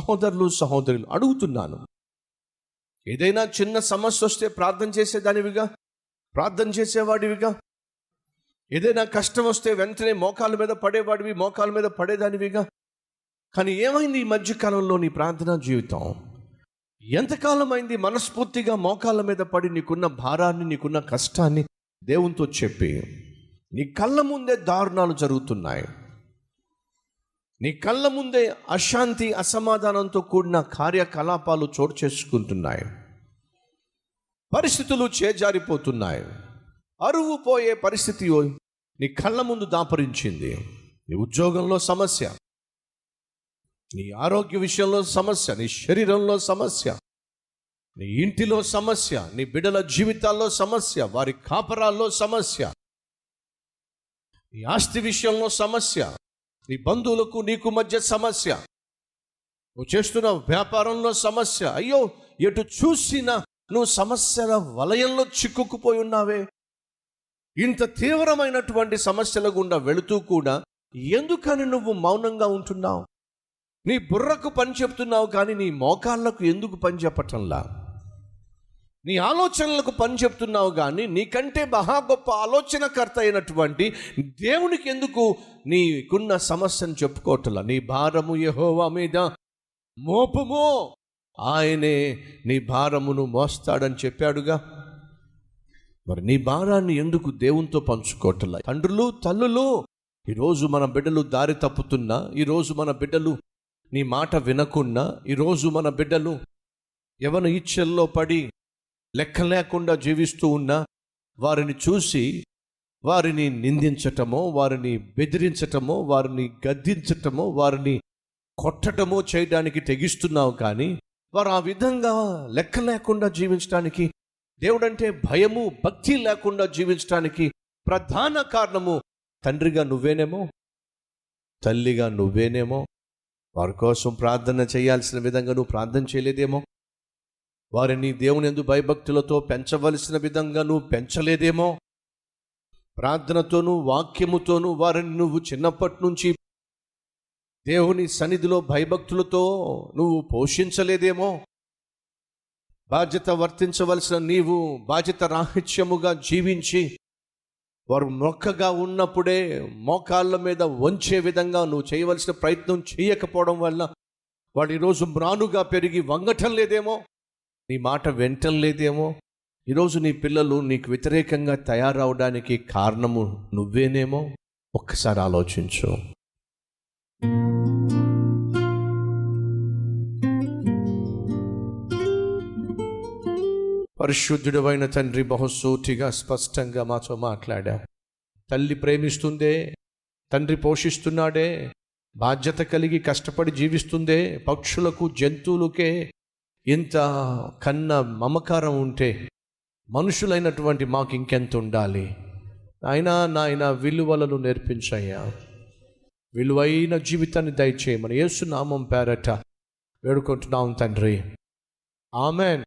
సహోదరులు సహోదరులు అడుగుతున్నాను. ఏదైనా చిన్న సమస్య వస్తే ప్రార్థన చేసేదానివిగా? ప్రార్థన చేసేవాడివిగా? ఏదైనా కష్టం వస్తే వెంటనే మోకాల మీద పడేవాడివి మోకాల మీద పడేదానివిగా? కానీ ఏమైంది ఈ మధ్యకాలంలో నీ ప్రార్థనా జీవితం? ఎంతకాలం అయింది మనస్ఫూర్తిగా మోకాళ్ళ మీద పడి నీకున్న భారాన్ని నీకున్న కష్టాన్ని దేవునితో చెప్పి నీ కళ్ళ ముందే దారుణాలు జరుగుతున్నాయి. నీ కళ్ళ ముందే అశాంతి అసమాధానంతో కూడిన కార్యకలాపాలు చోటు చేసుకుంటున్నాయి. పరిస్థితులు చేజారిపోతున్నాయి. అరువు పోయే పరిస్థితి నీ కళ్ళ ముందు దాపరించింది. నీ ఉద్యోగంలో సమస్య. నీ ఆరోగ్య విషయంలో సమస్య. నీ శరీరంలో సమస్య. నీ ఇంటిలో సమస్య. నీ బిడ్డల జీవితాల్లో సమస్య. వారి కాపరాల్లో సమస్య. నీ ఆస్తి విషయంలో సమస్య. నీ బంధువులకు నీకు మధ్య సమస్య. నువ్వు చేస్తున్న వ్యాపారంలో సమస్య. అయ్యో ఎటు చూసినా నువ్వు సమస్యల వలయంలో చిక్కుకుపోయి ఉన్నావే. ఇంత తీవ్రమైనటువంటి సమస్యల గుండా వెళుతూ కూడా ఎందుకని నువ్వు మౌనంగా ఉంటున్నావు? నీ బుర్రకు పని చెప్తున్నావు కానీ నీ మోకాళ్ళకు ఎందుకు పని చెప్పటంలా? నీ ఆలోచనలకు పని చెప్తున్నావు కానీ నీకంటే మహా గొప్ప ఆలోచనకర్త అయినటువంటి దేవునికి ఎందుకు నీకున్న సమస్యను చెప్పుకోవట్లా? నీ భారము యహోవా మీద మోపము. ఆయనే నీ భారమును మోస్తాడని చెప్పాడుగా. మరి నీ భారాన్ని ఎందుకు దేవునితో పంచుకోవట్లా? తండ్రులు తల్లులు ఈరోజు మన బిడ్డలు దారి తప్పుతున్నా ఈరోజు మన బిడ్డలు నీ మాట వినకుండా ఈరోజు మన బిడ్డలు ఎవరి ఇచ్చల్లో పడి లెక్క లేకుండా జీవిస్తూ ఉన్నా వారిని చూసి వారిని నిందించటమో వారిని బెదిరించటమో వారిని గద్దించటమో వారిని కొట్టటమో చేయడానికి తెగిస్తున్నావు కానీ వారు ఆ విధంగా లెక్క లేకుండా జీవించడానికి దేవుడంటే భయము భక్తి లేకుండా జీవించడానికి ప్రధాన కారణము తండ్రిగా నువ్వేనేమో తల్లిగా నువ్వేనేమో వారి కోసం ప్రార్థన చేయాల్సిన విధంగా నువ్వు ప్రార్థన చేయలేదేమో వారిని దేవుని ఎందు భయభక్తులతో పెంచవలసిన విధంగా నువ్వు పెంచలేదేమో. ప్రార్థనతోనూ వాక్యముతోనూ వారిని నువ్వు చిన్నప్పటి నుంచి దేవుని సన్నిధిలో భయభక్తులతో నువ్వు పోషించలేదేమో. బాధ్యత వర్తించవలసిన నీవు బాధ్యత రాహిత్యముగా జీవించి వారు మొక్కగా ఉన్నప్పుడే మోకాళ్ళ మీద వంచే విధంగా నువ్వు చేయవలసిన ప్రయత్నం చేయకపోవడం వల్ల వాడు ఈరోజు మ్రానుగా పెరిగి వంగటం లేదేమో. నీ మాట వెంటం లేదేమో ఈరోజు నీ పిల్లలు నీకు వ్యతిరేకంగా తయారవడానికి కారణము నువ్వేనేమో? ఒక్కసారి ఆలోచించు. పరిశుద్ధుడమైన తండ్రి బహుసూటిగా స్పష్టంగా మాతో మాట్లాడా. తల్లి ప్రేమిస్తుందే తండ్రి పోషిస్తున్నాడే బాధ్యత కలిగి కష్టపడి జీవిస్తుందే పక్షులకు జంతువులకే ఇంత కన్న మమకారం ఉంటే మనుషులైనటువంటి మాకు ఇంకెంత ఉండాలి? అయినా నాయన విలువలను నేర్పించయ్యా. విలువైన జీవితాన్ని దయచేయమని యేసు నామం పేరట వేడుకుంటున్నాం తండ్రి. ఆమెన్.